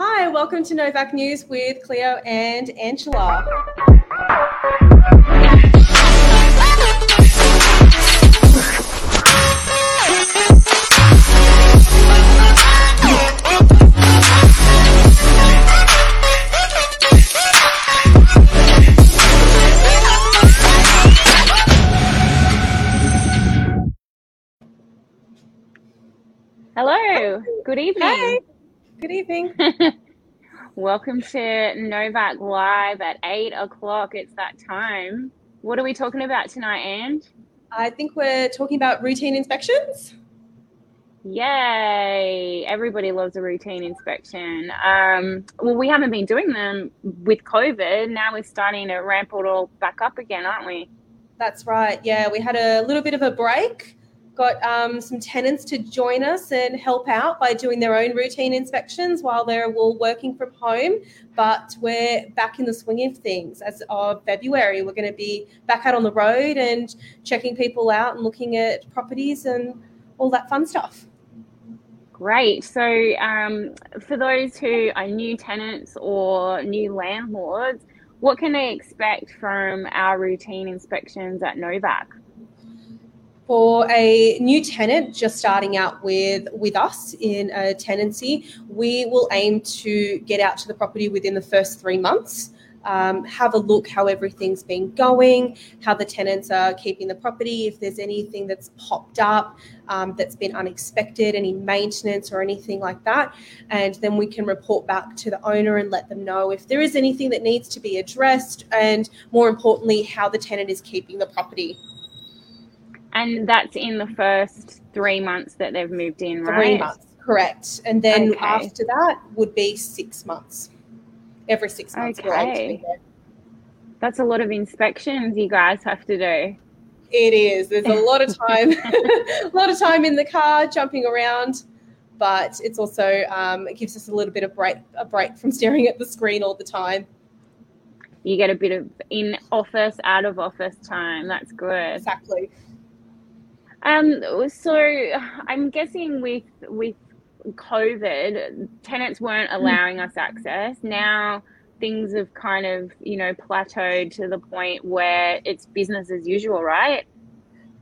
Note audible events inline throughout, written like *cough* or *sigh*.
Hi, welcome to Novak News with Cleo and Angela. Hello, good evening. Hey, good evening. *laughs* Welcome to Novak Live at 8 o'clock. It's that time. What are we talking about tonight, And? I think we're talking about routine inspections. Yay! Everybody loves a routine inspection. Um, well, we haven't been doing them with COVID. Now we're starting to ramp it all back up again, aren't we? That's right. Yeah, we had a little bit of a break. Got um, some tenants to join us and help out by doing their own routine inspections while they're all working from home. But we're back in the swing of things as of February. We're going to be back out on the road and checking people out and looking at properties and all that fun stuff. Great. So, um, for those who are new tenants or new landlords, what can they expect from our routine inspections at Novak? For a new tenant just starting out with with us in a tenancy, we will aim to get out to the property within the first three months. Um, have a look how everything's been going, how the tenants are keeping the property, if there's anything that's popped up um, that's been unexpected, any maintenance or anything like that. And then we can report back to the owner and let them know if there is anything that needs to be addressed, and more importantly, how the tenant is keeping the property. And that's in the first three months that they've moved in, right? Three months, correct. And then Okay. after that would be six months. Every six months, we're able to be Okay. That's a lot of inspections you guys have to do. It is. There's a lot of time, *laughs* a lot of time in the car, jumping around, but it's also um, it gives us a little bit of break, a break from staring at the screen all the time. You get a bit of in office, out of office time. That's good. Exactly. Um, so I'm guessing with with COVID, tenants weren't allowing us access. Now things have kind of, you know, plateaued to the point where it's business as usual, right?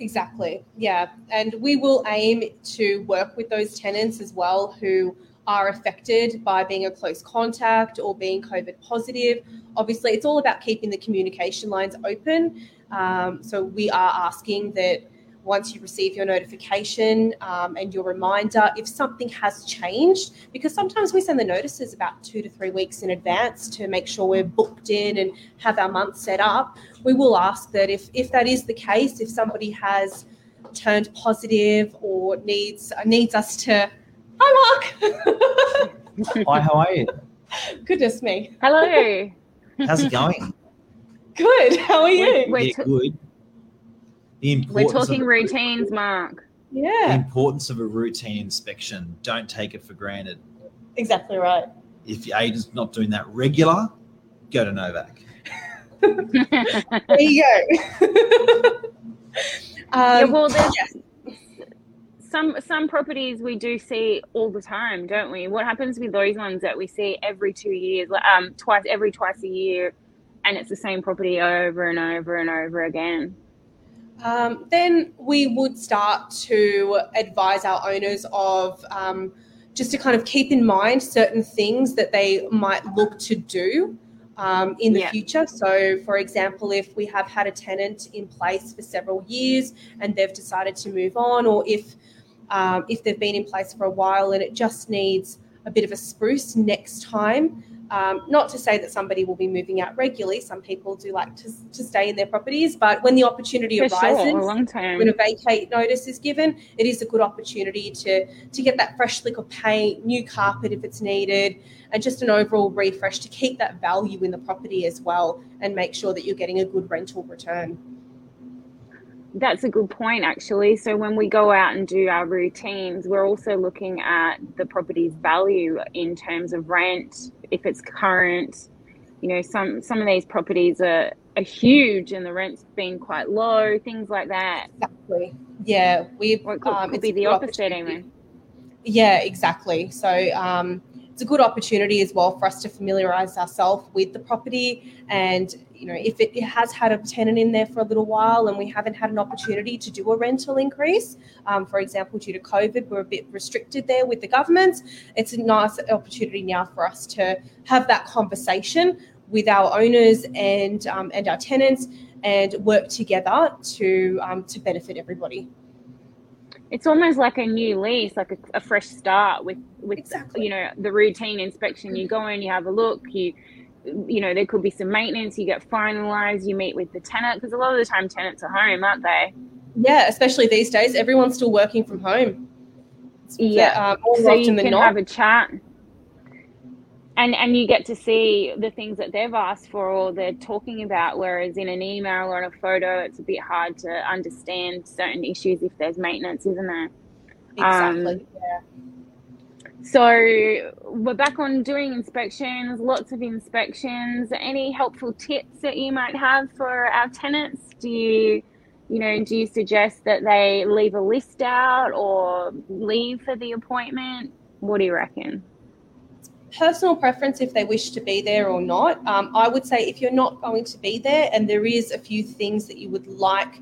Exactly. Yeah. And we will aim to work with those tenants as well who are affected by being a close contact or being COVID positive. Obviously, it's all about keeping the communication lines open. Um, so we are asking that once you receive your notification um, and your reminder, if something has changed, because sometimes we send the notices about two to three weeks in advance to make sure we're booked in and have our month set up we will ask that if, if that is the case, if somebody has turned positive or needs needs us to, hi Mark, *laughs* Hi, how are you? goodness me, Hello. *laughs* How's it going? good. How are you? We're yeah, t- good. The We're talking of, routines, Mark. Yeah. The Yeah, importance of a routine inspection. Don't take it for granted. exactly right. If your agent's not doing that regular, go to Novak. There you go. *laughs* yeah, um, well, there's yes. some some properties we do see all the time, don't we? What happens with those ones that we see every two years, um, twice every twice a year, and it's the same property over and over and over again? Um, then we would start to advise our owners of um, just to kind of keep in mind certain things that they might look to do um, in the Yeah. future. So, for example, if we have had a tenant in place for several years and they've decided to move on, or if um, if they've been in place for a while and it just needs a bit of a spruce next time. Um, not to say that somebody will be moving out regularly. Some people do like to, to stay in their properties, but when the opportunity For arises, sure, a when a vacate notice is given, it is a good opportunity to to get that fresh lick of paint, new carpet if it's needed, and just an overall refresh to keep that value in the property as well, and make sure that you're getting a good rental return. That's a good point, actually. So when we go out and do our routines, we're also looking at the property's value in terms of rent, if it's current. You know, some some of these properties are, are huge and the rent's been quite low, things like that. Exactly. Yeah, we could, um, could be the opposite, even. Yeah, exactly. So um, it's a good opportunity as well for us to familiarise ourselves with the property and you know if it, it, has had a tenant in there for a little while and we haven't had an opportunity to do a rental increase um, for example due to covid we're a bit restricted there with the government it's a nice opportunity now for us to have that conversation with our owners and um, and our tenants and work together to um, to benefit everybody it's almost like a new lease, like a, a fresh start with with exactly. you know the routine inspection. You go in, you have a look, you you know there could be some maintenance. You get finalized. You meet with the tenant because a lot of the time tenants are home, aren't they? Yeah, especially these days, everyone's still working from home. yeah, um, so you can not. have a chat and and you get to see the things that they've asked for or they're talking about whereas in an email or in a photo it's a bit hard to understand certain issues if there's maintenance isn't there exactly um, yeah so we're back on doing inspections lots of inspections any helpful tips that you might have for our tenants do you you know do you suggest that they leave a list out or leave for the appointment what do you reckon personal preference if they wish to be there or not. Um, I would say if you're not going to be there and there is a few things that you would like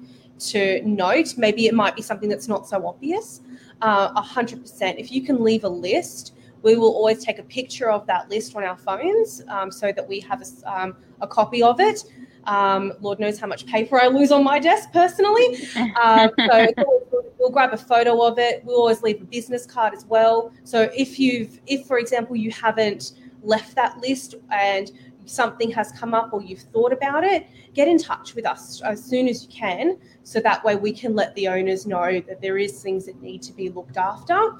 to note, maybe it might be something that's not so obvious. Uh, 100%. If you can leave a list, we will always take a picture of that list on our phones um, so that we have a, um, a copy of it. Um, Lord knows how much paper I lose on my desk personally. Uh, *laughs* so we'll grab a photo of it. We'll always leave a business card as well. So if you've, if for example you haven't left that list and something has come up or you've thought about it, get in touch with us as soon as you can. So that way we can let the owners know that there is things that need to be looked after.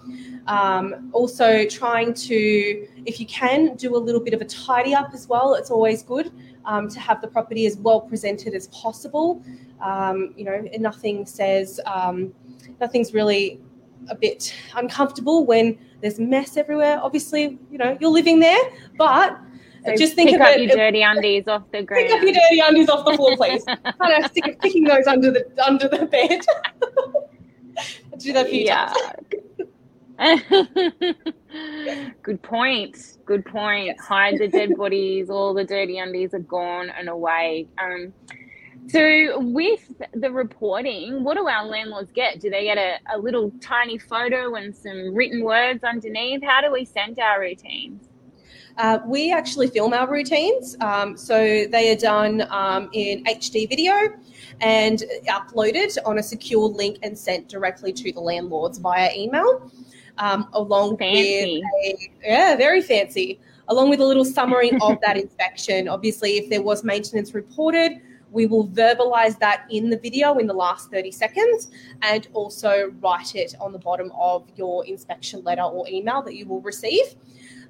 Um, also, trying to, if you can, do a little bit of a tidy up as well. It's always good um, to have the property as well presented as possible. Um, you know, nothing says, um, nothing's really a bit uncomfortable when there's mess everywhere. Obviously, you know, you're living there, but so just think pick up it, your dirty undies off the ground. Pick up your dirty undies off the floor, please. *laughs* kind of stick of picking those under the under the bed. *laughs* do that a few yeah. *laughs* Good point. Good point. Yes. Hide the dead bodies. All the dirty undies are gone and away. Um, so, with the reporting, what do our landlords get? Do they get a, a little tiny photo and some written words underneath? How do we send our routines? Uh, we actually film our routines. Um, so they are done um, in HD video and uploaded on a secure link and sent directly to the landlords via email. Um, along fancy. with a, yeah, very fancy. Along with a little summary *laughs* of that inspection. Obviously, if there was maintenance reported, we will verbalize that in the video in the last 30 seconds and also write it on the bottom of your inspection letter or email that you will receive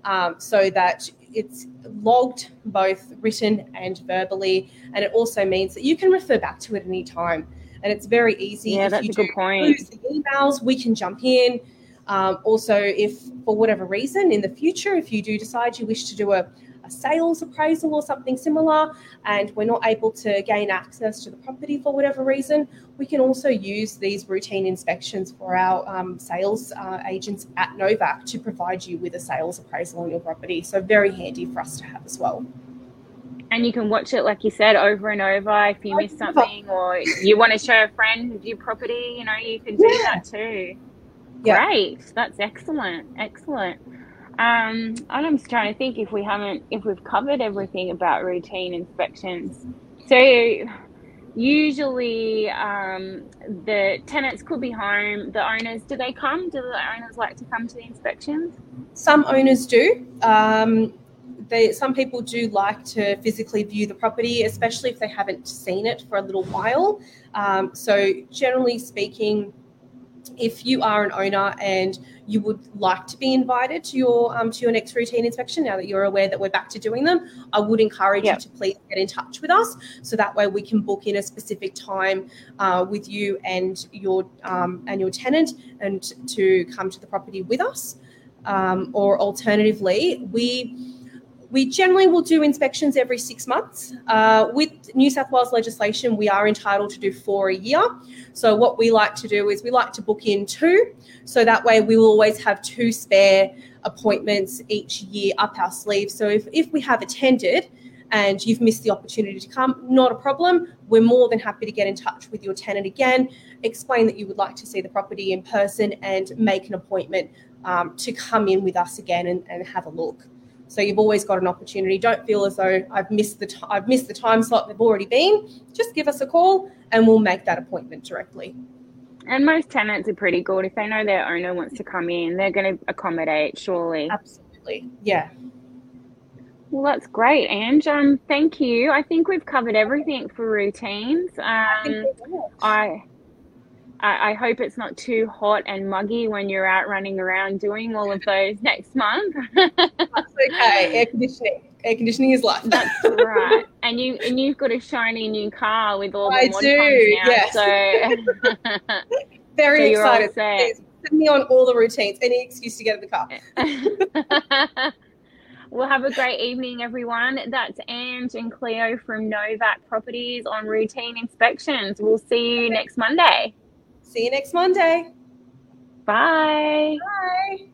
um, so that it's logged both written and verbally. And it also means that you can refer back to it any time. And it's very easy. Yeah, that's a good point. Lose the emails, we can jump in. Um, also, if for whatever reason in the future, if you do decide you wish to do a sales appraisal or something similar, and we're not able to gain access to the property for whatever reason, we can also use these routine inspections for our um, sales uh, agents at Novak to provide you with a sales appraisal on your property. So, very handy for us to have as well. And you can watch it, like you said, over and over. If you miss something or you want to show a friend your property, you know, you can do yeah. that too. Yeah. Great. That's excellent. Excellent. Um, I'm just trying to think if we haven't, if we've covered everything about routine inspections. So, usually, um, the tenants could be home. The owners, do they come? Do the owners like to come to the inspections? Some owners do. Um, they, some people do like to physically view the property, especially if they haven't seen it for a little while. Um, so, generally speaking, if you are an owner and you would like to be invited to your um, to your next routine inspection, now that you're aware that we're back to doing them, I would encourage yep. you to please get in touch with us so that way we can book in a specific time uh, with you and your um, and your tenant and to come to the property with us. Um, or alternatively, we we generally will do inspections every six months. Uh, with New South Wales legislation, we are entitled to do four a year. So, what we like to do is we like to book in two. So that way, we will always have two spare appointments each year up our sleeve. So if, if we have attended and you've missed the opportunity to come, not a problem. We're more than happy to get in touch with your tenant again, explain that you would like to see the property in person, and make an appointment um, to come in with us again and, and have a look. So you've always got an opportunity. Don't feel as though I've missed the t- I've missed the time slot they've already been. Just give us a call and we'll make that appointment directly. And most tenants are pretty good. If they know their owner wants to come in, they're going to accommodate, surely. Absolutely. Yeah. Well, that's great, Ange. Um, thank you. I think we've covered everything for routines. Um, I, I, I hope it's not too hot and muggy when you're out running around doing all of those next month. That's okay. *laughs* Air conditioning. Air conditioning is life. That's *laughs* right. And you and you've got a shiny new car with all the I mod do, now. yes. So *laughs* Very So excited. Send me on all the routines. Any excuse to get in the car. Well, have a great evening, everyone. That's Ange and Cleo from Novak Properties on routine inspections. We'll see you next Monday. See you next Monday. Bye. Bye.